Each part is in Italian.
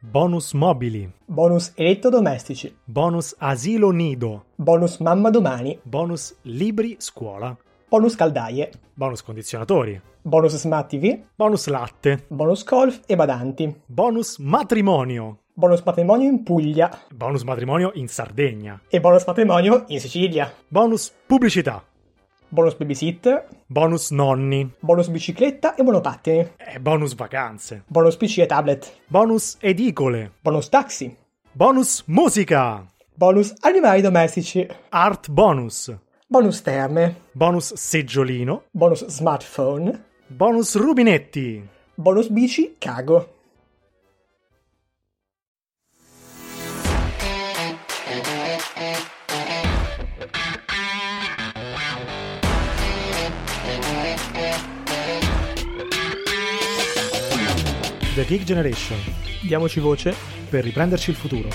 Bonus mobili. Bonus elettrodomestici. Bonus asilo nido. Bonus mamma domani. Bonus libri scuola. Bonus caldaie. Bonus condizionatori. Bonus smart TV. Bonus latte. Bonus golf e badanti. Bonus matrimonio. Bonus matrimonio in Puglia. Bonus matrimonio in Sardegna. E bonus matrimonio in Sicilia. Bonus pubblicità. Bonus babysitter. Bonus nonni. Bonus bicicletta e monopattini. E bonus vacanze. Bonus PC e tablet. Bonus edicole. Bonus taxi. Bonus musica. Bonus animali domestici. Art bonus. Bonus terme. Bonus seggiolino. Bonus smartphone. Bonus rubinetti. Bonus bici cargo. The Geek Generation. Diamoci voce. Per riprenderci il futuro.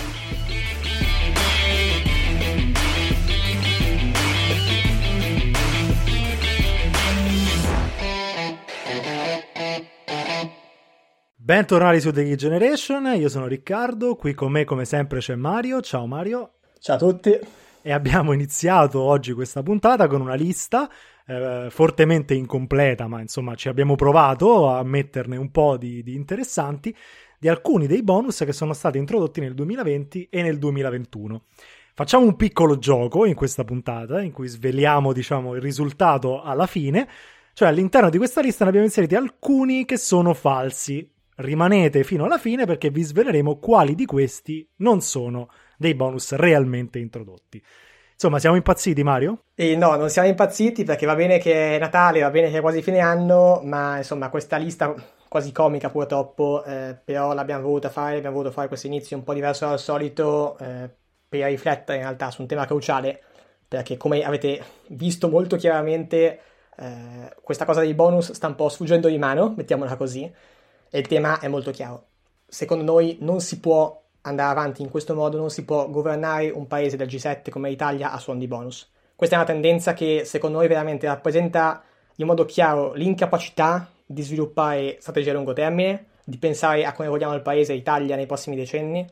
Bentornati su The Geek Generation, io sono Riccardo, qui con me come sempre c'è Mario. Ciao Mario. Ciao a tutti. E abbiamo iniziato oggi questa puntata con una lista eh, fortemente incompleta, ma insomma ci abbiamo provato a metterne un po' di, di interessanti, di alcuni dei bonus che sono stati introdotti nel 2020 e nel 2021. Facciamo un piccolo gioco in questa puntata in cui sveliamo, diciamo, il risultato alla fine. Cioè all'interno di questa lista ne abbiamo inseriti alcuni che sono falsi. Rimanete fino alla fine perché vi sveleremo quali di questi non sono dei bonus realmente introdotti. Insomma, siamo impazziti, Mario? E no, non siamo impazziti perché va bene che è Natale, va bene che è quasi fine anno, ma insomma, questa lista quasi comica purtroppo, eh, però l'abbiamo voluta fare, abbiamo voluto fare questo inizio un po' diverso dal solito eh, per riflettere in realtà su un tema cruciale, perché come avete visto molto chiaramente, eh, questa cosa dei bonus sta un po' sfuggendo di mano, mettiamola così, e il tema è molto chiaro. Secondo noi non si può andare avanti in questo modo, non si può governare un paese del G7 come l'Italia a suon di bonus. Questa è una tendenza che secondo noi veramente rappresenta in modo chiaro l'incapacità di sviluppare strategie a lungo termine, di pensare a come vogliamo il paese Italia nei prossimi decenni.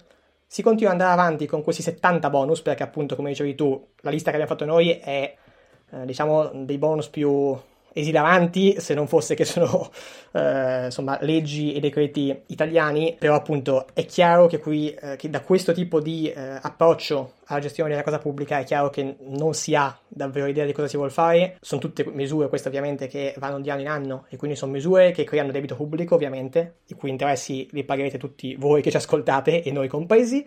Si continua ad andare avanti con questi 70 bonus perché appunto come dicevi tu la lista che abbiamo fatto noi è eh, diciamo dei bonus più esilaranti se non fosse che sono eh, insomma leggi e decreti italiani però appunto è chiaro che qui eh, che da questo tipo di eh, approccio alla gestione della cosa pubblica è chiaro che non si ha davvero idea di cosa si vuole fare. Sono tutte misure queste ovviamente che vanno di anno in anno e quindi sono misure che creano debito pubblico ovviamente i cui interessi li pagherete tutti voi che ci ascoltate e noi compresi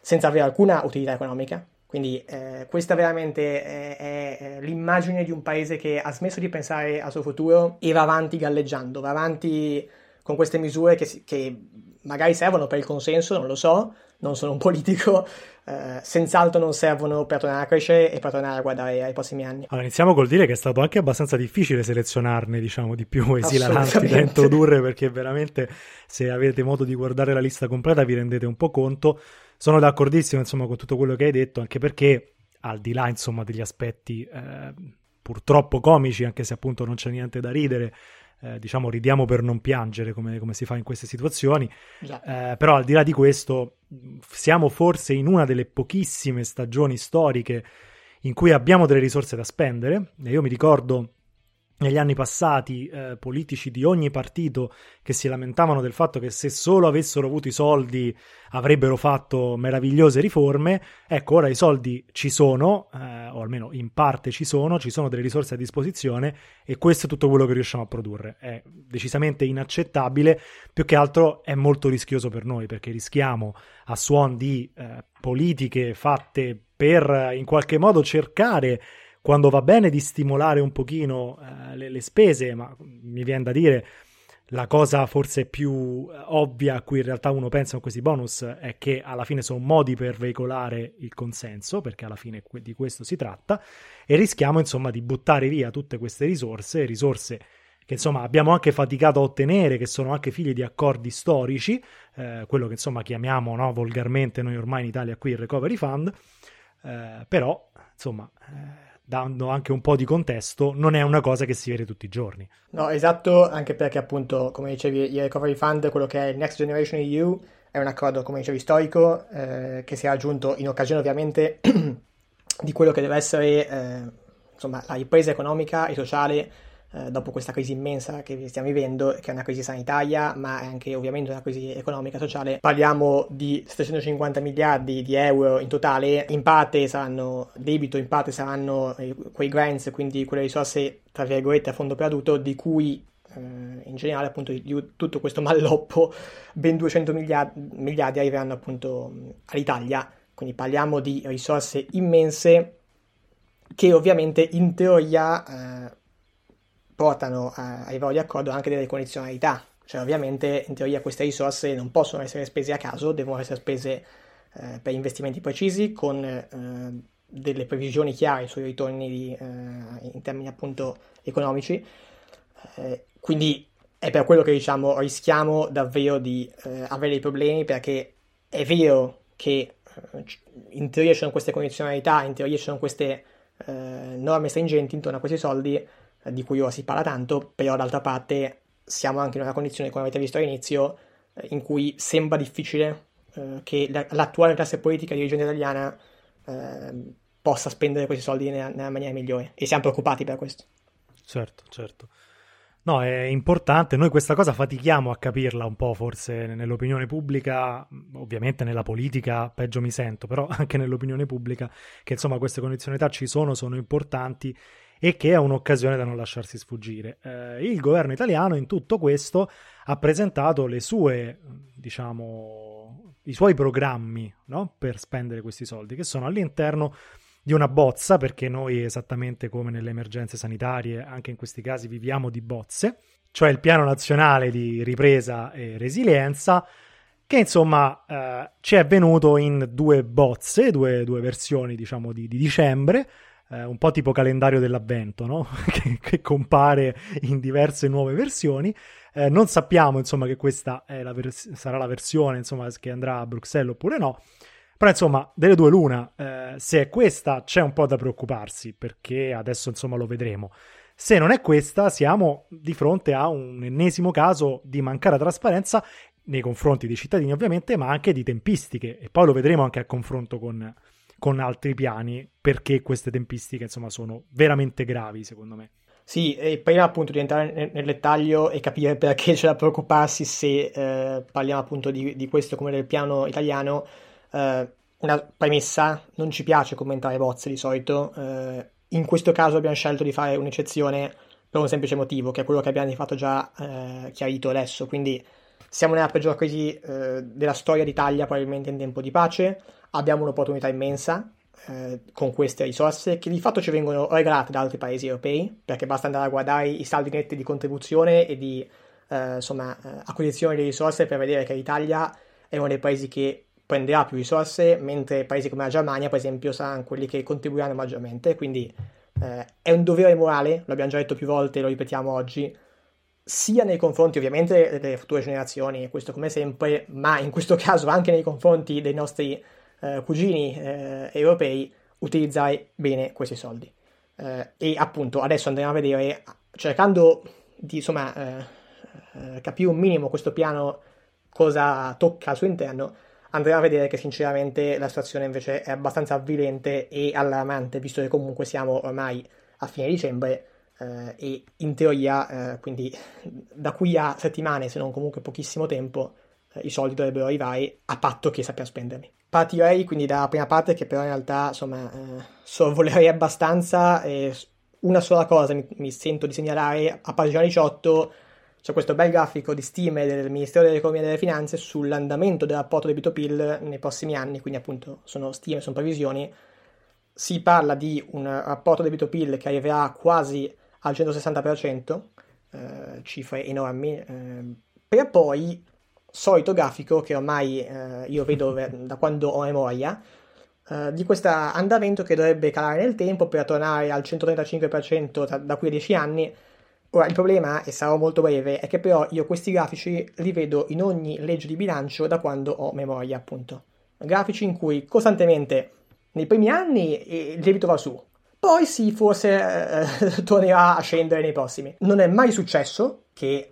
senza avere alcuna utilità economica quindi eh, questa veramente è, è, è, l'immagine di un paese che ha smesso di pensare al suo futuro e va avanti galleggiando, va avanti con queste misure che, che magari servono per il consenso, non lo so, non sono un politico, eh, senz'altro non servono per tornare a crescere e per tornare a guardare ai prossimi anni. Allora, iniziamo col dire che è stato anche abbastanza difficile selezionarne, diciamo, di più esilaranti da introdurre, perché veramente se avete modo di guardare la lista completa vi rendete un po' conto. Sono d'accordissimo, insomma, con tutto quello che hai detto, anche perché, al di là, insomma, degli aspetti eh, purtroppo comici, anche se appunto non c'è niente da ridere, eh, diciamo, ridiamo per non piangere, come, come si fa in queste situazioni. Eh, però al di là di questo, siamo forse in una delle pochissime stagioni storiche in cui abbiamo delle risorse da spendere. E io mi ricordo negli anni passati eh, politici di ogni partito che si lamentavano del fatto che se solo avessero avuto i soldi avrebbero fatto meravigliose riforme. Ecco, ora i soldi ci sono, eh, o almeno in parte ci sono, ci sono delle risorse a disposizione e questo è tutto quello che riusciamo a produrre. È decisamente inaccettabile, più che altro è molto rischioso per noi perché rischiamo a suon di eh, politiche fatte per in qualche modo cercare quando va bene di stimolare un pochino eh, le, le, spese, ma mi viene da dire la cosa forse più eh, ovvia a cui in realtà uno pensa con questi bonus è che alla fine sono modi per veicolare il consenso, perché alla fine di questo si tratta, e rischiamo insomma di buttare via tutte queste risorse, risorse che insomma abbiamo anche faticato a ottenere, che sono anche figlie di accordi storici, eh, quello che insomma chiamiamo no, volgarmente noi ormai in Italia qui il Recovery Fund, eh, però insomma... Eh, dando anche un po' di contesto, non è una cosa che si vede tutti i giorni. No, esatto, anche perché appunto, come dicevi, il Recovery Fund, quello che è il Next Generation EU, è un accordo, come dicevi, storico, eh, che si è raggiunto in occasione ovviamente di quello che deve essere eh, insomma, la ripresa economica e sociale eh, dopo questa crisi immensa che stiamo vivendo, che è una crisi sanitaria, ma è anche ovviamente una crisi economica e sociale. Parliamo di 750 miliardi di euro in totale, in parte saranno debito, in parte saranno eh, quei grants, quindi quelle risorse tra virgolette a fondo perduto, di cui eh, in generale appunto di tutto questo malloppo ben 200 miliardi, miliardi arriveranno appunto all'Italia quindi parliamo di risorse immense che ovviamente in teoria eh, portano a, ai vari accordi anche delle condizionalità. Cioè ovviamente in teoria queste risorse non possono essere spese a caso, devono essere spese eh, per investimenti precisi con eh, delle previsioni chiare sui ritorni di, eh, in termini appunto economici. Eh, quindi è per quello che diciamo rischiamo davvero di eh, avere dei problemi perché è vero che in teoria ci sono queste condizionalità, in teoria ci sono queste eh, norme stringenti intorno a questi soldi eh, di cui ora si parla tanto, però d'altra parte siamo anche in una condizione, come avete visto all'inizio, eh, in cui sembra difficile eh, che la, l'attuale classe politica dirigente italiana eh, possa spendere questi soldi nella, nella maniera migliore e siamo preoccupati per questo. Certo, certo. No, è importante. Noi questa cosa fatichiamo a capirla un po', forse nell'opinione pubblica, ovviamente nella politica peggio mi sento, però anche nell'opinione pubblica, che insomma queste condizionalità ci sono, sono importanti e che è un'occasione da non lasciarsi sfuggire. Eh, il governo italiano in tutto questo ha presentato le sue, diciamo, i suoi programmi no? per spendere questi soldi, che sono all'interno di una bozza, perché noi esattamente come nelle emergenze sanitarie, anche in questi casi viviamo di bozze, cioè il piano nazionale di ripresa e resilienza, che insomma eh, ci è venuto in due bozze, due, due versioni diciamo di, di dicembre, eh, un po' tipo calendario dell'avvento, no? che, che, compare in diverse nuove versioni. Eh, non sappiamo insomma che questa la vers- sarà la versione insomma, che andrà a Bruxelles oppure no, però insomma, delle due l'una, eh, se è questa c'è un po' da preoccuparsi, perché adesso insomma lo vedremo. Se non è questa, siamo di fronte a un ennesimo caso di mancata trasparenza nei confronti dei cittadini ovviamente, ma anche di tempistiche. E poi lo vedremo anche a confronto con, con altri piani, perché queste tempistiche insomma sono veramente gravi secondo me. Sì, e prima appunto di entrare nel, nel dettaglio e capire perché c'è da preoccuparsi se eh, parliamo appunto di, di questo come del piano italiano, eh, una premessa, non ci piace commentare bozze di solito, eh, in questo caso abbiamo scelto di fare un'eccezione per un semplice motivo, che è quello che abbiamo di fatto già eh, chiarito adesso, quindi siamo nella peggior crisi eh, della storia d'Italia, probabilmente in tempo di pace, abbiamo un'opportunità immensa eh, con queste risorse che di fatto ci vengono regalate da altri paesi europei, perché basta andare a guardare i saldi netti di contribuzione e di eh, insomma, eh, acquisizione di risorse per vedere che l'Italia è uno dei paesi che prenderà più risorse, mentre paesi come la Germania, per esempio, saranno quelli che contribuiranno maggiormente. Quindi eh, è un dovere morale, lo abbiamo già detto più volte e lo ripetiamo oggi, sia nei confronti ovviamente delle future generazioni, questo come sempre, ma in questo caso anche nei confronti dei nostri eh, cugini eh, europei, utilizzare bene questi soldi. Eh, e appunto adesso andremo a vedere, cercando di insomma eh, eh, capire un minimo questo piano cosa tocca al suo interno, andremo a vedere che sinceramente la situazione invece è abbastanza avvilente e allarmante, visto che comunque siamo ormai a fine dicembre eh, e in teoria, eh, quindi da qui a settimane, se non comunque pochissimo tempo, eh, i soldi dovrebbero arrivare a patto che sappia spenderli. Partirei quindi dalla prima parte che però in realtà insomma eh, sorvolerei abbastanza e una sola cosa mi, mi sento di segnalare a pagina 18 c'è questo bel grafico di stime del Ministero dell'Economia e delle Finanze sull'andamento del rapporto debito-PIL nei prossimi anni, quindi appunto sono stime, sono previsioni. Si parla di un rapporto debito-PIL che arriverà quasi al 160%, eh, cifre enormi, eh, per poi, solito grafico che ormai eh, io vedo da quando ho memoria, Uh, di questo andamento che dovrebbe calare nel tempo per tornare al 135% da, da qui a 10 anni Ora, il problema, e sarò molto breve, è che però io questi grafici li vedo in ogni legge di bilancio da quando ho memoria, appunto. Grafici in cui costantemente, nei primi anni, il debito va su, poi sì, forse eh, tornerà a scendere nei prossimi. Non è mai successo che eh,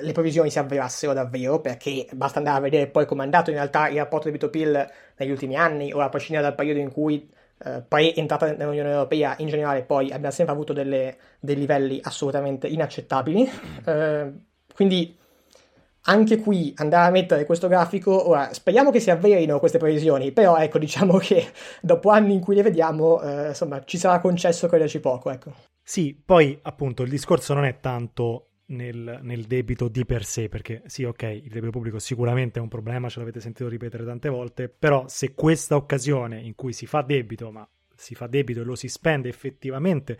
le previsioni si avverassero davvero, perché basta andare a vedere poi come è andato in realtà il rapporto debito-PIL negli ultimi anni, ora a prescindere dal periodo in cui eh, pre-entrata nell'Unione Europea in generale poi abbiamo sempre avuto delle, dei livelli assolutamente inaccettabili. Eh, quindi anche qui andare a mettere questo grafico, ora speriamo che si avverino queste previsioni, però ecco diciamo che dopo anni in cui le vediamo, eh, insomma ci sarà concesso crederci poco, ecco. Sì, poi appunto il discorso non è tanto nel, nel, debito di per sé, perché sì, ok, il debito pubblico sicuramente è un problema, ce l'avete sentito ripetere tante volte, però se questa occasione in cui si fa debito, ma si fa debito e lo si spende effettivamente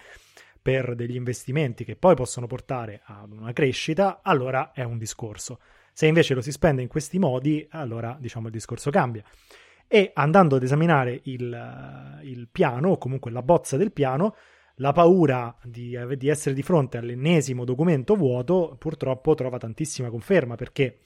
per degli investimenti che poi possono portare ad una crescita, allora è un discorso. Se invece lo si spende in questi modi, allora diciamo il discorso cambia. E andando ad esaminare il, il piano, o comunque la bozza del piano, la paura di, di, essere di fronte all'ennesimo documento vuoto purtroppo trova tantissima conferma perché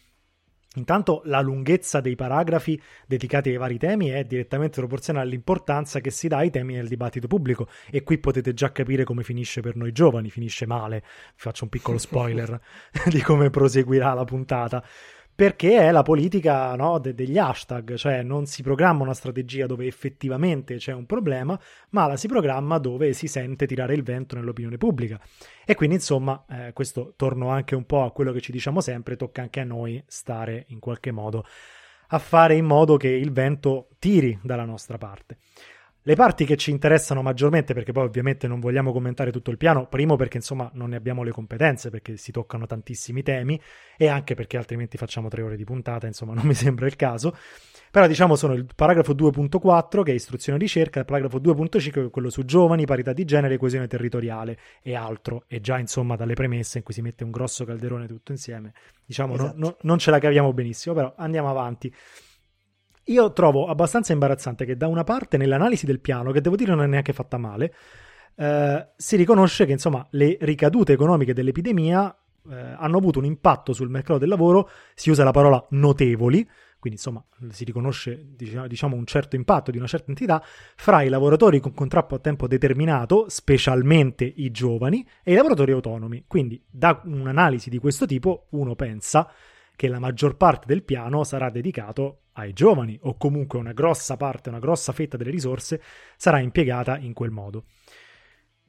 intanto la lunghezza dei paragrafi dedicati ai vari temi è direttamente proporzionale all'importanza che si dà ai temi nel dibattito pubblico e qui potete già capire come finisce per noi giovani, finisce male, faccio un piccolo spoiler di come proseguirà la puntata perché è la politica no, de- degli hashtag, cioè non si programma una strategia dove effettivamente c'è un problema, ma la si programma dove si sente tirare il vento nell'opinione pubblica. E quindi, insomma, eh, questo torno anche un po' a quello che ci diciamo sempre, tocca anche a noi stare in qualche modo a fare in modo che il vento tiri dalla nostra parte. Le parti che ci interessano maggiormente, perché poi ovviamente non vogliamo commentare tutto il piano, primo perché insomma non ne abbiamo le competenze, perché si toccano tantissimi temi, e anche perché altrimenti facciamo tre ore di puntata, insomma non mi sembra il caso. Però diciamo sono il paragrafo 2.4 che è istruzione e ricerca, il paragrafo 2.5 che è quello su giovani, parità di genere, coesione territoriale e altro. E già insomma dalle premesse in cui si mette un grosso calderone tutto insieme, diciamo esatto. no, no, non ce la caviamo benissimo, però andiamo avanti. Io trovo abbastanza imbarazzante che da una parte nell'analisi del piano, che devo dire non è neanche fatta male, eh, si riconosce che insomma le ricadute economiche dell'epidemia eh, hanno avuto un impatto sul mercato del lavoro, si usa la parola notevoli, quindi insomma si riconosce diciamo, un certo impatto di una certa entità fra i lavoratori con contratto a tempo determinato, specialmente i giovani, e i lavoratori autonomi. Quindi da un'analisi di questo tipo uno pensa che la maggior parte del piano sarà dedicato ai giovani o comunque una grossa parte, una grossa fetta delle risorse sarà impiegata in quel modo.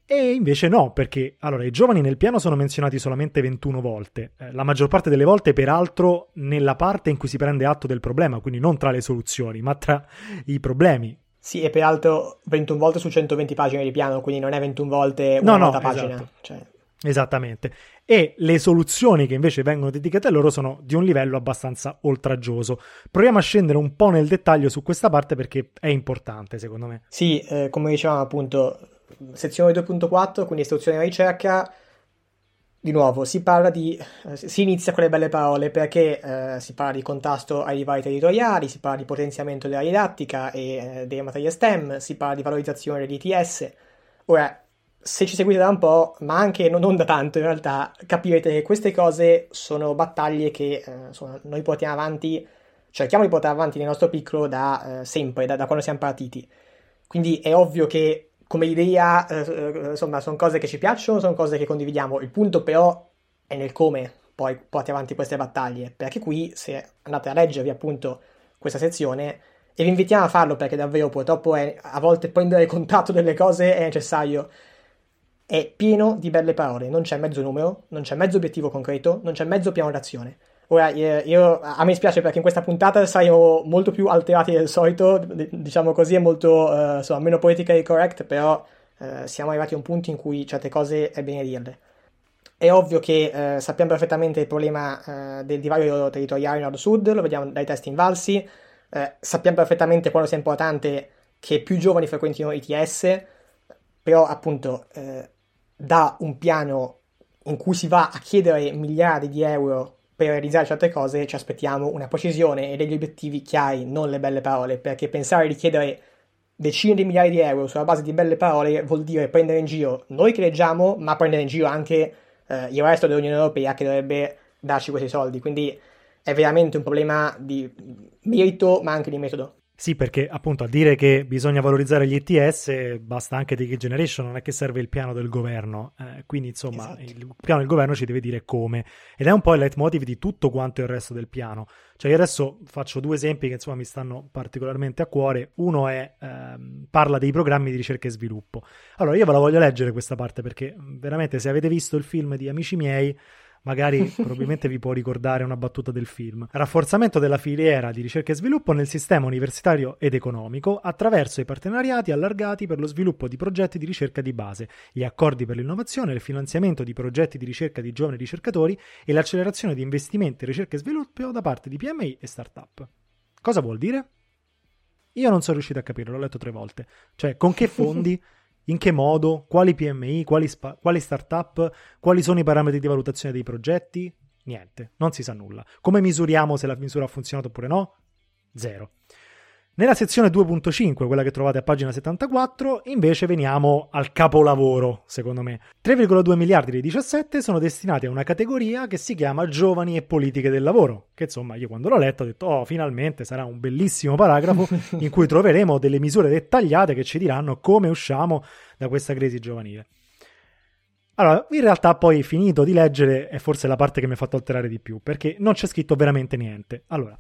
E invece no, perché allora i giovani nel piano sono menzionati solamente 21 volte, eh, la maggior parte delle volte peraltro nella parte in cui si prende atto del problema, quindi non tra le soluzioni, ma tra i problemi. Sì, e peraltro 21 volte su 120 pagine di piano, quindi non è 21 volte una no, no, pagina. Esatto. Cioè... Esattamente. E le soluzioni che invece vengono dedicate a loro sono di un livello abbastanza oltraggioso. Proviamo a scendere un po' nel dettaglio su questa parte perché è importante, secondo me. Sì, eh, come dicevamo appunto, sezione 2.4, quindi istruzione e ricerca. Di nuovo, si parla di. Eh, si inizia con le belle parole perché eh, si parla di contrasto ai divari territoriali, si parla di potenziamento della didattica e eh, delle materie STEM, si parla di valorizzazione degli ITS. Ora, se ci seguite da un po', ma anche non, da tanto in realtà, capirete che queste cose sono battaglie che eh, insomma, noi portiamo avanti, cerchiamo di portare avanti nel nostro piccolo da eh, sempre, da, da, quando siamo partiti. Quindi è ovvio che come idea, eh, eh, insomma, sono cose che ci piacciono, sono cose che condividiamo. Il punto però è nel come poi porti avanti queste battaglie, perché qui, se andate a leggervi appunto questa sezione, e vi invitiamo a farlo perché davvero purtroppo è, a volte prendere contatto delle cose è necessario è pieno di belle parole, non c'è mezzo numero, non c'è mezzo obiettivo concreto, non c'è mezzo piano d'azione. Ora, io, a me spiace perché in questa puntata saremo molto più alterati del solito, diciamo così, è molto, uh, insomma, meno politically correct, però uh, siamo arrivati a un punto in cui certe cose è bene dirle. È ovvio che uh, sappiamo perfettamente il problema del divario territoriale nord-sud, lo vediamo dai test invalsi, sappiamo perfettamente quanto sia importante che più giovani frequentino ITS, però appunto da un piano in cui si va a chiedere miliardi di euro per realizzare certe cose, ci aspettiamo una precisione e degli obiettivi chiari, non le belle parole, perché pensare di chiedere decine di migliaia di euro sulla base di belle parole vuol dire prendere in giro noi che leggiamo, ma prendere in giro anche eh, il resto dell'Unione Europea che dovrebbe darci questi soldi. Quindi è veramente un problema di merito, ma anche di metodo. Sì, perché appunto a dire che bisogna valorizzare gli ETS basta anche di che generation, non è che serve il piano del governo. Eh, quindi insomma esatto. il piano del governo ci deve dire come. Ed è un po' il leitmotiv di tutto quanto il resto del piano. Cioè io adesso faccio due esempi che insomma mi stanno particolarmente a cuore. Uno è, ehm, parla dei programmi di ricerca e sviluppo. Allora io ve la voglio leggere questa parte perché veramente se avete visto il film di Amici miei magari probabilmente vi può ricordare una battuta del film. Rafforzamento della filiera di ricerca e sviluppo nel sistema universitario ed economico attraverso i partenariati allargati per lo sviluppo di progetti di ricerca di base, gli accordi per l'innovazione, il finanziamento di progetti di ricerca di giovani ricercatori e l'accelerazione di investimenti in ricerca e sviluppo da parte di PMI e start-up. Cosa vuol dire? Io non sono riuscito a capire, l'ho letto tre volte. Cioè, con che fondi in che modo, quali PMI, quali, spa- quali start-up, quali sono i parametri di valutazione dei progetti? Niente, non si sa nulla. Come misuriamo se la misura ha funzionato oppure no? Zero. Nella sezione 2.5, quella che trovate a pagina 74, invece veniamo al capolavoro, secondo me. 3,2 miliardi dei 17 sono destinati a una categoria che si chiama giovani e politiche del lavoro, che insomma io quando l'ho letto ho detto oh finalmente sarà un bellissimo paragrafo in cui troveremo delle misure dettagliate che ci diranno come usciamo da questa crisi giovanile. Allora, in realtà poi finito di leggere è forse la parte che mi ha fatto alterare di più, perché non c'è scritto veramente niente. Allora,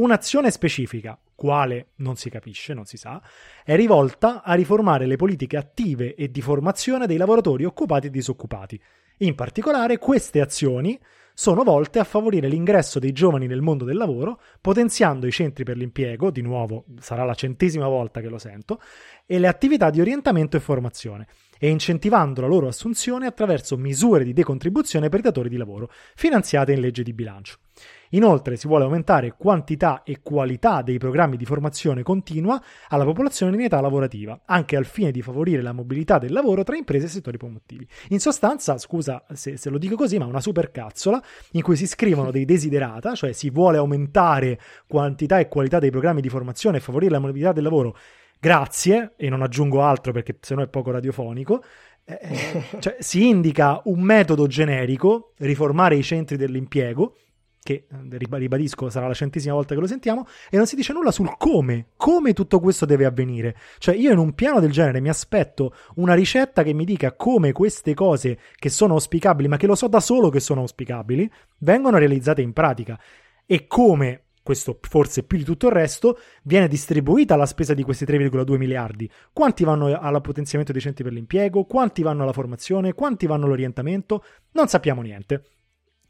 Un'azione specifica, quale non si capisce, non si sa, è rivolta a riformare le politiche attive e di formazione dei lavoratori occupati e disoccupati. In particolare, queste azioni sono volte a favorire l'ingresso dei giovani nel mondo del lavoro, potenziando i centri per l'impiego, di nuovo sarà la centesima volta che lo sento, e le attività di orientamento e formazione, e incentivando la loro assunzione attraverso misure di decontribuzione per i datori di lavoro, finanziate in legge di bilancio. Inoltre si vuole aumentare quantità e qualità dei programmi di formazione continua alla popolazione in età lavorativa, anche al fine di favorire la mobilità del lavoro tra imprese e settori produttivi. In sostanza, scusa se, se lo dico così, ma una supercazzola in cui si scrivono dei desiderata, cioè si vuole aumentare quantità e qualità dei programmi di formazione e favorire la mobilità del lavoro grazie, e non aggiungo altro perché sennò è poco radiofonico, eh, eh cioè, si indica un metodo generico, riformare i centri dell'impiego, che eh, ribadisco sarà la centesima volta che lo sentiamo, e non si dice nulla sul come, come tutto questo deve avvenire. Cioè io in un piano del genere mi aspetto una ricetta che mi dica come queste cose che sono auspicabili, ma che lo so da solo che sono auspicabili, vengono realizzate in pratica e come questo forse più di tutto il resto, viene distribuita la spesa di questi 3,2 miliardi. Quanti vanno al potenziamento dei centri per l'impiego? Quanti vanno alla formazione? Quanti vanno all'orientamento? Non sappiamo niente.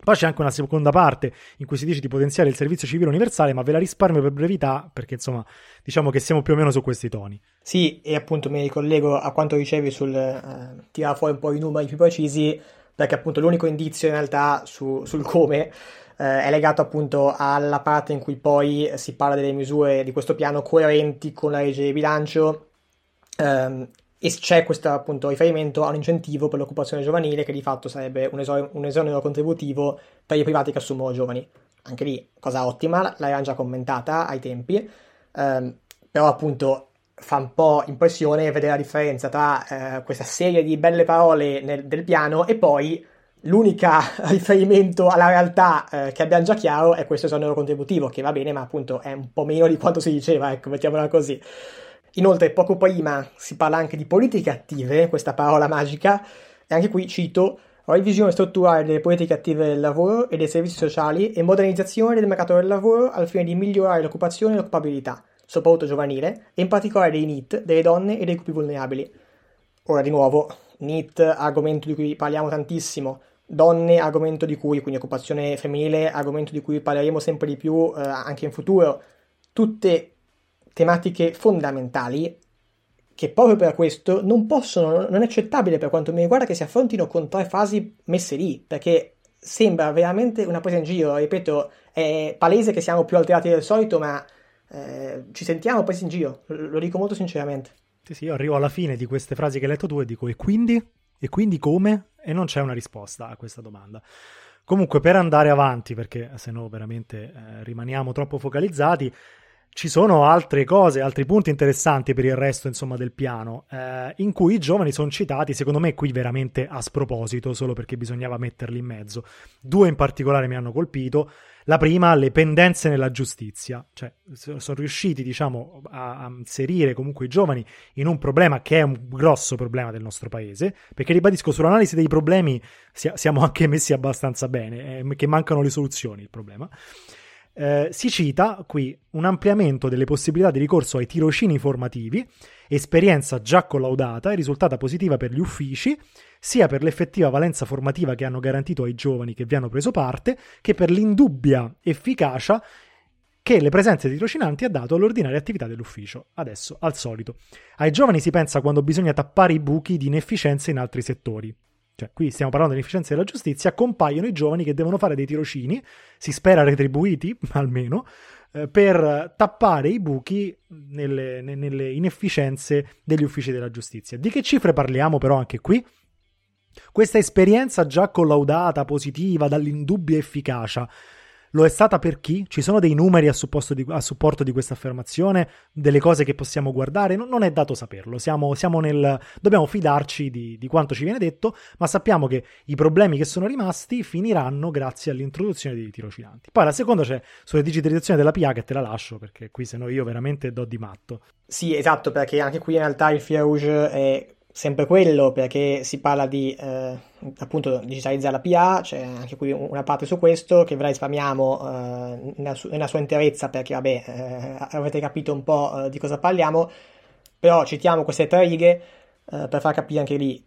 Poi c'è anche una seconda parte in cui si dice di potenziare il servizio civile universale, ma ve la risparmio per brevità perché insomma diciamo che siamo più o meno su questi toni. Sì, e appunto mi ricollego a quanto dicevi sul eh, tirare fuori un po' i numeri più precisi, perché appunto l'unico indizio in realtà su, sul come eh, è legato appunto alla parte in cui poi si parla delle misure di questo piano coerenti con la legge di bilancio ehm, e c'è questo appunto riferimento a un incentivo per l'occupazione giovanile che di fatto sarebbe un, esonero, un esonero contributivo per i privati che assumono giovani. Anche lì, cosa ottima, l'avevamo già commentata ai tempi, ehm, però appunto fa un po' impressione vedere la differenza tra eh, questa serie di belle parole nel, del piano e poi l'unica riferimento alla realtà eh, che abbiamo già chiaro è questo esonero contributivo, che va bene, ma appunto è un po' meno di quanto si diceva, ecco, mettiamola così. Inoltre, poco prima si parla anche di politiche attive, questa parola magica, e anche qui cito revisione strutturale delle politiche attive del lavoro e dei servizi sociali e modernizzazione del mercato del lavoro al fine di migliorare l'occupazione e l'occupabilità, soprattutto giovanile, e in particolare dei NIT, delle donne e dei gruppi vulnerabili. Ora di nuovo, NIT, argomento di cui parliamo tantissimo, donne, argomento di cui, quindi occupazione femminile, argomento di cui parleremo sempre di più eh, anche in futuro, tutte tematiche fondamentali che proprio per questo non possono, non è accettabile per quanto mi riguarda che si affrontino con tre fasi messe lì, perché sembra veramente una presa in giro, ripeto, è palese che siamo più alterati del solito, ma eh, ci sentiamo presi in giro, lo dico molto sinceramente. Sì, sì, io arrivo alla fine di queste frasi che hai letto tu e dico, e quindi? E quindi come? E non c'è una risposta a questa domanda. Comunque, per andare avanti, perché se no veramente eh, rimaniamo troppo focalizzati, ci sono altre cose, altri punti interessanti per il resto, insomma, del piano, eh, in cui i giovani sono citati, secondo me qui veramente a sproposito, solo perché bisognava metterli in mezzo. Due in particolare mi hanno colpito. La prima, le pendenze nella giustizia, cioè sono riusciti, diciamo, a, a inserire comunque i giovani in un problema che è un grosso problema del nostro paese, perché ribadisco, sull'analisi dei problemi siamo anche messi abbastanza bene, eh, che mancano le soluzioni il problema. Eh, si cita qui un ampliamento delle possibilità di ricorso ai tirocini formativi, esperienza già collaudata e risultata positiva per gli uffici, sia per l'effettiva valenza formativa che hanno garantito ai giovani che vi hanno preso parte, che per l'indubbia efficacia che le presenze di tirocinanti ha dato all'ordinaria attività dell'ufficio. Adesso, al solito, ai giovani si pensa quando bisogna tappare i buchi di inefficienza in altri settori cioè qui stiamo parlando dell'efficienza della giustizia, compaiono i giovani che devono fare dei tirocini, si spera retribuiti almeno, eh, per tappare i buchi nelle, nelle inefficienze degli uffici della giustizia. Di che cifre parliamo però anche qui? Questa esperienza già collaudata, positiva, dall'indubbia efficacia, lo è stata per chi? Ci sono dei numeri a, di, a supporto di questa affermazione, delle cose che possiamo guardare? Non, non è dato saperlo, siamo, siamo nel, dobbiamo fidarci di, di, quanto ci viene detto, ma sappiamo che i problemi che sono rimasti finiranno grazie all'introduzione dei tirocinanti. Poi la seconda c'è sulla digitalizzazione della PA che te la lascio perché qui se no io veramente do di matto. Sì, esatto, perché anche qui in realtà il fil rouge è sempre quello perché si parla di eh, appunto digitalizzare la PA, c'è anche qui una parte su questo che ve la risparmiamo eh, nella, su- nella, sua interezza perché vabbè eh, avete capito un po' eh, di cosa parliamo, però citiamo queste tre righe eh, per far capire anche lì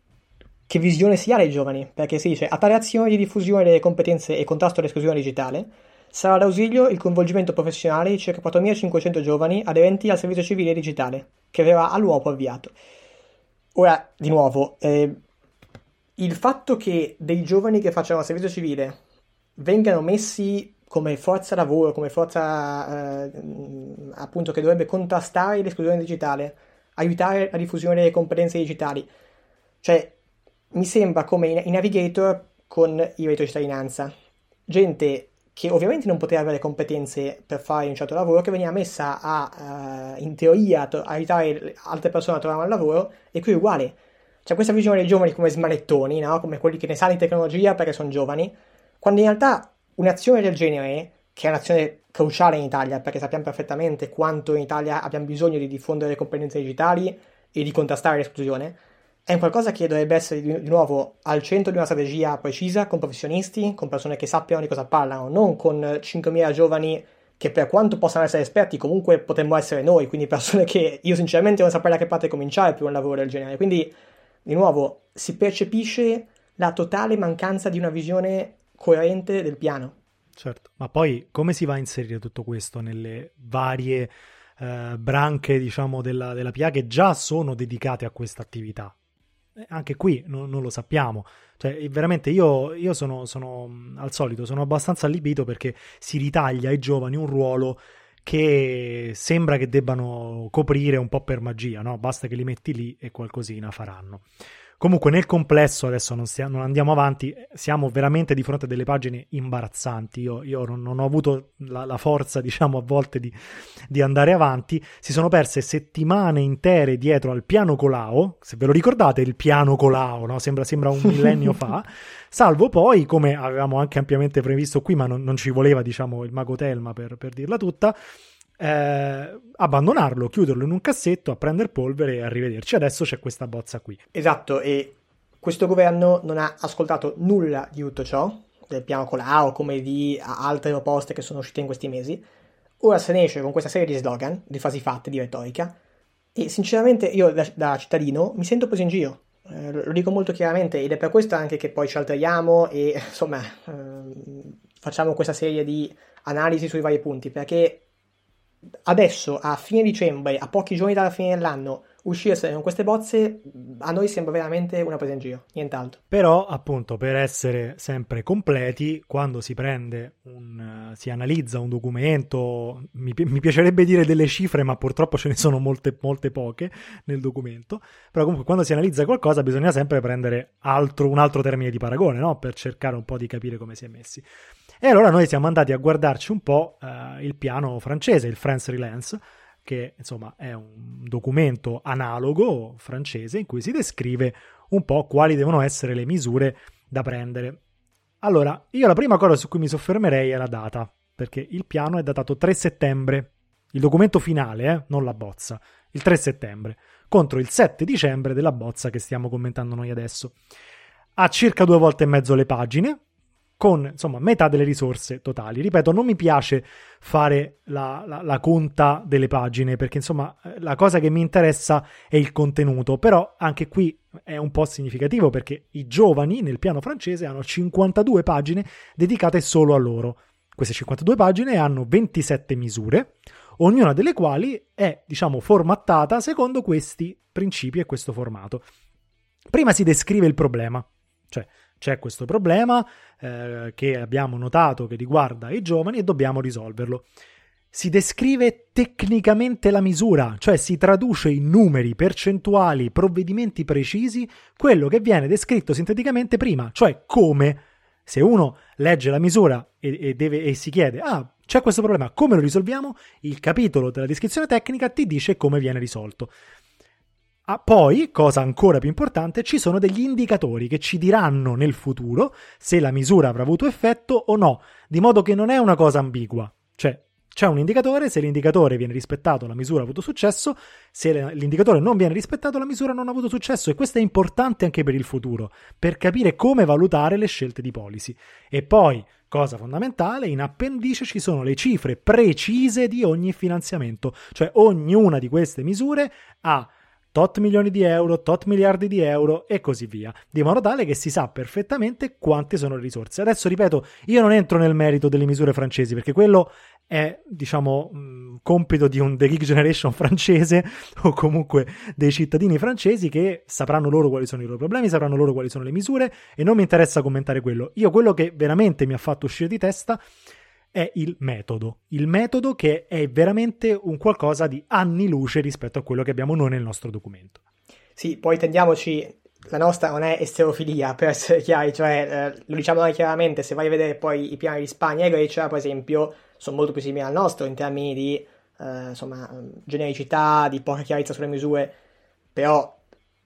che visione si ha dei giovani, perché si dice a tale azione di diffusione delle competenze e contrasto all'esclusione digitale. Sarà d'ausilio il coinvolgimento professionale di circa 4.500 giovani aderenti al servizio civile digitale che verrà all'uopo avviato. Ora, di nuovo, eh, il fatto che dei giovani che facciano servizio civile vengano messi come forza lavoro, come forza eh, appunto che dovrebbe contrastare l'esclusione digitale, aiutare la diffusione delle competenze digitali, cioè mi sembra come i Navigator con il reddito di cittadinanza. Gente che ovviamente non poteva avere competenze per fare un certo lavoro, che veniva messa a, uh, in teoria, a aiutare altre persone a trovare un lavoro, e qui è uguale. C'è questa visione dei giovani come smanettoni, no? come quelli che ne sanno di tecnologia perché sono giovani, quando in realtà un'azione del genere, che è un'azione cruciale in Italia, perché sappiamo perfettamente quanto in Italia abbiamo bisogno di diffondere le competenze digitali e di contrastare l'esclusione, è un qualcosa che dovrebbe essere di nuovo al centro di una strategia precisa, con professionisti, con persone che sappiano di cosa parlano, non con 5.000 giovani che per quanto possano essere esperti comunque potremmo essere noi, quindi persone che io sinceramente non saprei da che parte cominciare per un lavoro del genere. Quindi, di nuovo, si percepisce la totale mancanza di una visione coerente del piano. Certo, ma poi come si va a inserire tutto questo nelle varie eh, branche, diciamo, della, della PA che già sono dedicate a questa attività? Eh, anche qui non, non, lo sappiamo. Cioè, veramente io, io sono, sono, al solito, sono abbastanza allibito perché si ritaglia ai giovani un ruolo che sembra che debbano coprire un po' per magia, no? Basta che li metti lì e qualcosina faranno. Comunque, nel complesso, adesso non, stia, non, andiamo avanti, siamo veramente di fronte a delle pagine imbarazzanti. Io, io non, non, ho avuto la, la, forza, diciamo, a volte di, di, andare avanti. Si sono perse settimane intere dietro al piano Colao. Se ve lo ricordate, il piano Colao, no? sembra, sembra, un millennio fa. Salvo poi, come avevamo anche ampiamente previsto qui, ma non, non ci voleva, diciamo, il mago Telma per, per dirla tutta eh, abbandonarlo, chiuderlo in un cassetto, a prendere polvere e arrivederci. Adesso c'è questa bozza qui. Esatto, e questo governo non ha ascoltato nulla di tutto ciò, del piano Colau come di altre proposte che sono uscite in questi mesi. Ora se ne esce con questa serie di slogan, di frasi fatte, di retorica, e sinceramente io da, da cittadino mi sento preso in giro. Eh, lo dico molto chiaramente ed è per questo anche che poi ci alteriamo e insomma eh, facciamo questa serie di analisi sui vari punti perché adesso, a fine dicembre, a pochi giorni dalla fine dell'anno, uscirsene con queste bozze a noi sembra veramente una presa in giro, nient'altro. Però, appunto, per essere sempre completi, quando si prende un, uh, si analizza un documento, mi, mi, piacerebbe dire delle cifre, ma purtroppo ce ne sono molte, molte poche nel documento, però comunque quando si analizza qualcosa bisogna sempre prendere altro, un altro termine di paragone, no? Per cercare un po' di capire come si è messi. E allora noi siamo andati a guardarci un po' uh, il piano francese, il France Relance, che insomma è un documento analogo francese in cui si descrive un po' quali devono essere le misure da prendere. Allora, io la prima cosa su cui mi soffermerei è la data, perché il piano è datato 3 settembre, il documento finale, eh, non la bozza, il 3 settembre, contro il 7 dicembre della bozza che stiamo commentando noi adesso. Ha circa due volte e mezzo le pagine, con insomma metà delle risorse totali. Ripeto, non mi piace fare la, la, la, conta delle pagine perché insomma la cosa che mi interessa è il contenuto, però anche qui è un po' significativo perché i giovani nel piano francese hanno 52 pagine dedicate solo a loro. Queste 52 pagine hanno 27 misure, ognuna delle quali è, diciamo, formattata secondo questi principi e questo formato. Prima si descrive il problema, cioè c'è questo problema eh, che abbiamo notato che riguarda i giovani e dobbiamo risolverlo. Si descrive tecnicamente la misura, cioè si traduce in numeri, percentuali, provvedimenti precisi quello che viene descritto sinteticamente prima, cioè come se uno legge la misura e, e, deve, e si chiede, ah, c'è questo problema, come lo risolviamo? Il capitolo della descrizione tecnica ti dice come viene risolto. Ah, poi, cosa ancora più importante, ci sono degli indicatori che ci diranno nel futuro se la misura avrà avuto effetto o no, di modo che non è una cosa ambigua. Cioè, c'è un indicatore, se l'indicatore viene rispettato la misura ha avuto successo, se l'indicatore non viene rispettato la misura non ha avuto successo e questo è importante anche per il futuro, per capire come valutare le scelte di policy. E poi, cosa fondamentale, in appendice ci sono le cifre precise di ogni finanziamento, cioè ognuna di queste misure ha tot milioni di euro, tot miliardi di euro e così via, di modo tale che si sa perfettamente quante sono le risorse. Adesso ripeto, io non entro nel merito delle misure francesi perché quello è, diciamo, mh, compito di un The Geek Generation francese o comunque dei cittadini francesi che sapranno loro quali sono i loro problemi, sapranno loro quali sono le misure e non mi interessa commentare quello. Io quello che veramente mi ha fatto uscire di testa è il metodo. Il metodo che è veramente un qualcosa di anni luce rispetto a quello che abbiamo noi nel nostro documento. Sì, poi tendiamoci, la nostra non è esterofilia, per essere chiari, cioè eh, lo diciamo noi chiaramente, se vai a vedere poi i piani di Spagna e Grecia, per esempio, sono molto più simili al nostro in termini di eh, insomma, genericità, di poca chiarezza sulle misure, però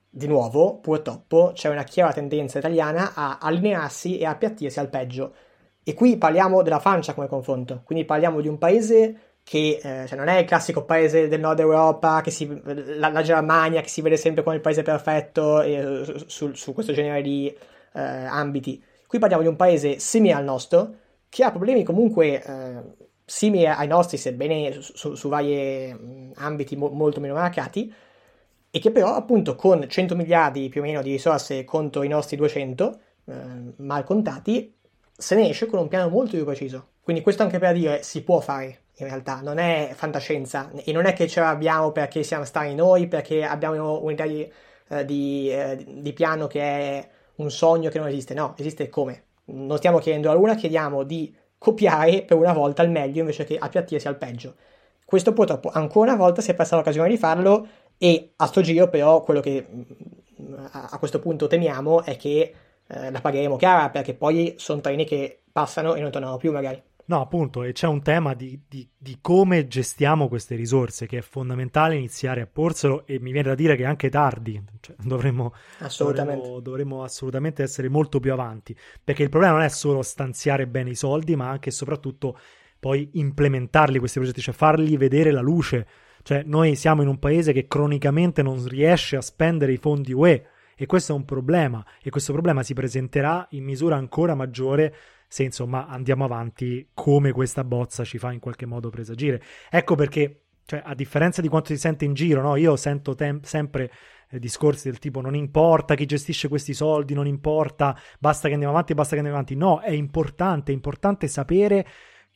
di nuovo, purtroppo, c'è una chiara tendenza italiana a allinearsi e a appiattirsi al peggio. E qui parliamo della Francia come confronto, quindi parliamo di un paese che eh, cioè non è il classico paese del nord Europa, si, la, la, Germania che si vede sempre come il paese perfetto eh, su, su, questo genere di eh, ambiti. Qui parliamo di un paese simile al nostro, che ha problemi comunque eh, simili ai nostri, sebbene su, su vari mm, ambiti mo, molto meno marcati, e che però appunto con 100 miliardi più o meno di risorse contro i nostri 200, eh, mal contati, se ne esce con un piano molto più preciso. Quindi questo anche per dire si può fare in realtà, non è fantascienza e non è che ce l'abbiamo perché siamo stati noi, perché abbiamo un'idea di, eh, di, eh, di piano che è un sogno che non esiste, no, esiste come. Non stiamo chiedendo a Luna, chiediamo di copiare per una volta al meglio invece che appiattirsi al peggio. Questo purtroppo ancora una volta si è persa l'occasione di farlo e a sto giro però quello che mm, a questo punto temiamo è che eh, la pagheremo cara perché poi sono treni che passano e non tornano più magari. No, appunto, e c'è un tema di, di, di, come gestiamo queste risorse che è fondamentale iniziare a porselo e mi viene da dire che anche tardi, cioè, dovremmo, assolutamente. Dovremmo, dovremmo, assolutamente essere molto più avanti, perché il problema non è solo stanziare bene i soldi, ma anche e soprattutto poi implementarli questi progetti, cioè farli vedere la luce. Cioè, noi siamo in un paese che cronicamente non riesce a spendere i fondi UE e questo è un problema e questo problema si presenterà in misura ancora maggiore se insomma andiamo avanti come questa bozza ci fa in qualche modo presagire. Ecco perché, cioè, a differenza di quanto si sente in giro, no? io sento tem- sempre eh, discorsi del tipo non importa chi gestisce questi soldi, non importa, basta che andiamo avanti, basta che andiamo avanti. No, è importante, è importante sapere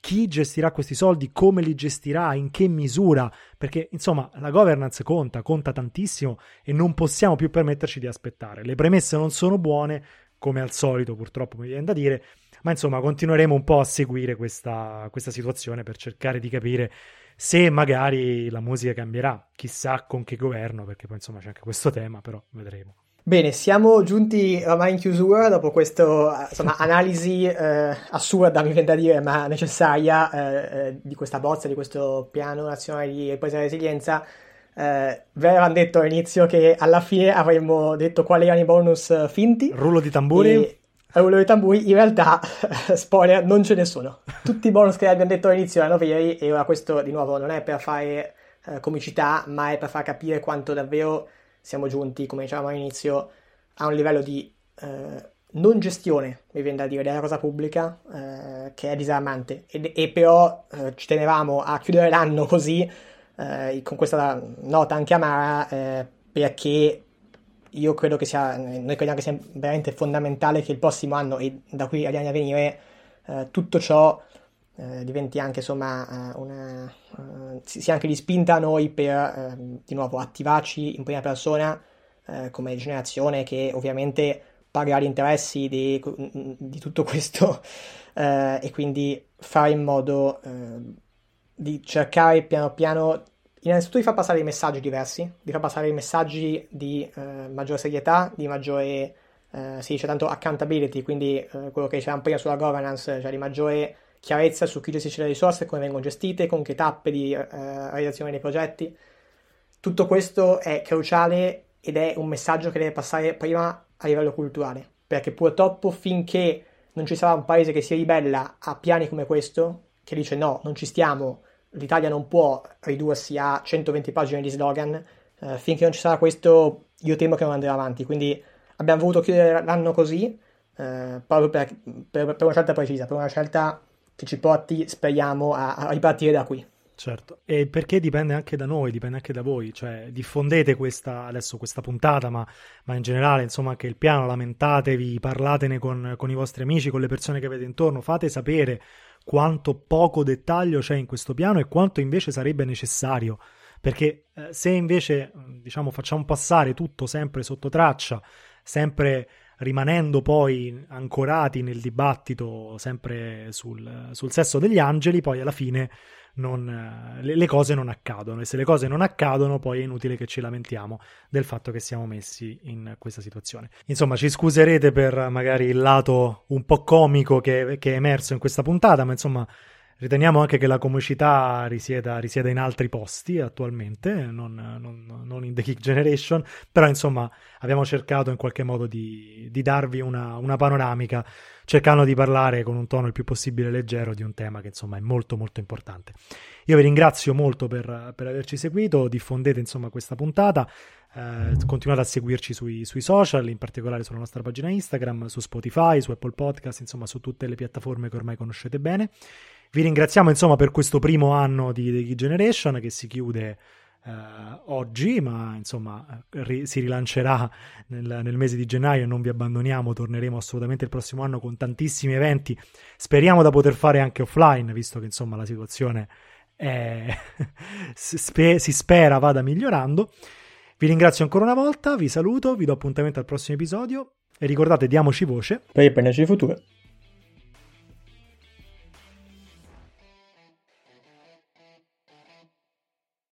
chi gestirà questi soldi, come li gestirà, in che misura, perché insomma la governance conta, conta tantissimo e non possiamo più permetterci di aspettare. Le premesse non sono buone, come al solito purtroppo mi viene da dire, ma insomma continueremo un po' a seguire questa, questa situazione per cercare di capire se magari la musica cambierà, chissà con che governo, perché poi insomma c'è anche questo tema, però vedremo. Bene, siamo giunti ormai in chiusura dopo questa analisi eh, assurda, mi viene da dire, ma necessaria eh, eh, di questa bozza, di questo piano nazionale di ripresa e resilienza. Eh, vi avevamo detto all'inizio che alla fine avremmo detto quali erano i bonus finti. Rullo di tamburi. E, rullo di tamburi, in realtà, spoiler, non ce ne sono. Tutti i bonus che abbiamo detto all'inizio erano veri e ora questo di nuovo non è per fare eh, comicità, ma è per far capire quanto davvero siamo giunti, come dicevamo all'inizio, a un livello di eh, non gestione, mi viene da dire, della cosa pubblica, eh, che è disarmante. E, e però eh, ci tenevamo a chiudere l'anno così, eh, con questa nota anche amara, eh, perché io credo che sia, noi crediamo che sia veramente fondamentale che il prossimo anno e da qui agli anni a venire eh, tutto ciò eh, diventi anche insomma una, uh, sia anche di spinta a noi per uh, di nuovo attivarci in prima persona uh, come generazione che ovviamente paga gli interessi di, di tutto questo e quindi fare in modo di cercare piano piano innanzitutto di far passare dei messaggi diversi, di far passare dei messaggi di maggiore serietà, di maggiore si dice tanto accountability, quindi quello che dicevamo prima sulla governance, cioè di maggiore chiarezza su chi gestisce le risorse, come vengono gestite, con che tappe di eh, realizzazione dei progetti. Tutto questo è cruciale ed è un messaggio che deve passare prima a livello culturale, perché purtroppo finché non ci sarà un paese che si ribella a piani come questo, che dice no, non ci stiamo, l'Italia non può ridursi a 120 pagine di slogan, eh, finché non ci sarà questo io temo che non andrà avanti, quindi abbiamo voluto chiudere l'anno così, eh, proprio per, per, per una scelta precisa, per una scelta che ci porti, speriamo, a, a ripartire da qui. Certo, e perché dipende anche da noi, dipende anche da voi, cioè diffondete questa, adesso questa puntata, ma, ma in generale, insomma, anche il piano, lamentatevi, parlatene con, con, i vostri amici, con le persone che avete intorno, fate sapere quanto poco dettaglio c'è in questo piano e quanto invece sarebbe necessario, perché eh, se invece, diciamo, facciamo passare tutto sempre sotto traccia, sempre rimanendo poi ancorati nel dibattito sempre sul, sul sesso degli angeli, poi alla fine non, le, le, cose non accadono e se le cose non accadono poi è inutile che ci lamentiamo del fatto che siamo messi in questa situazione. Insomma, ci scuserete per magari il lato un po' comico che, che è emerso in questa puntata, ma insomma Riteniamo anche che la comicità risieda, risieda in altri posti attualmente, non, non, non, in The Kick Generation, però insomma abbiamo cercato in qualche modo di, di darvi una, una, panoramica, cercando di parlare con un tono il più possibile leggero di un tema che insomma è molto molto importante. Io vi ringrazio molto per, per averci seguito, diffondete insomma questa puntata, eh, continuate a seguirci sui, sui, social, in particolare sulla nostra pagina Instagram, su Spotify, su Apple Podcast, insomma su tutte le piattaforme che ormai conoscete bene. Vi ringraziamo insomma per questo primo anno di The Key Generation che si chiude eh, oggi, ma insomma ri- si rilancerà nel, nel, mese di gennaio non vi abbandoniamo, torneremo assolutamente il prossimo anno con tantissimi eventi. Speriamo da poter fare anche offline, visto che insomma la situazione è... si spera vada migliorando. Vi ringrazio ancora una volta, vi saluto, vi do appuntamento al prossimo episodio e ricordate, diamoci voce per il benessere futuro.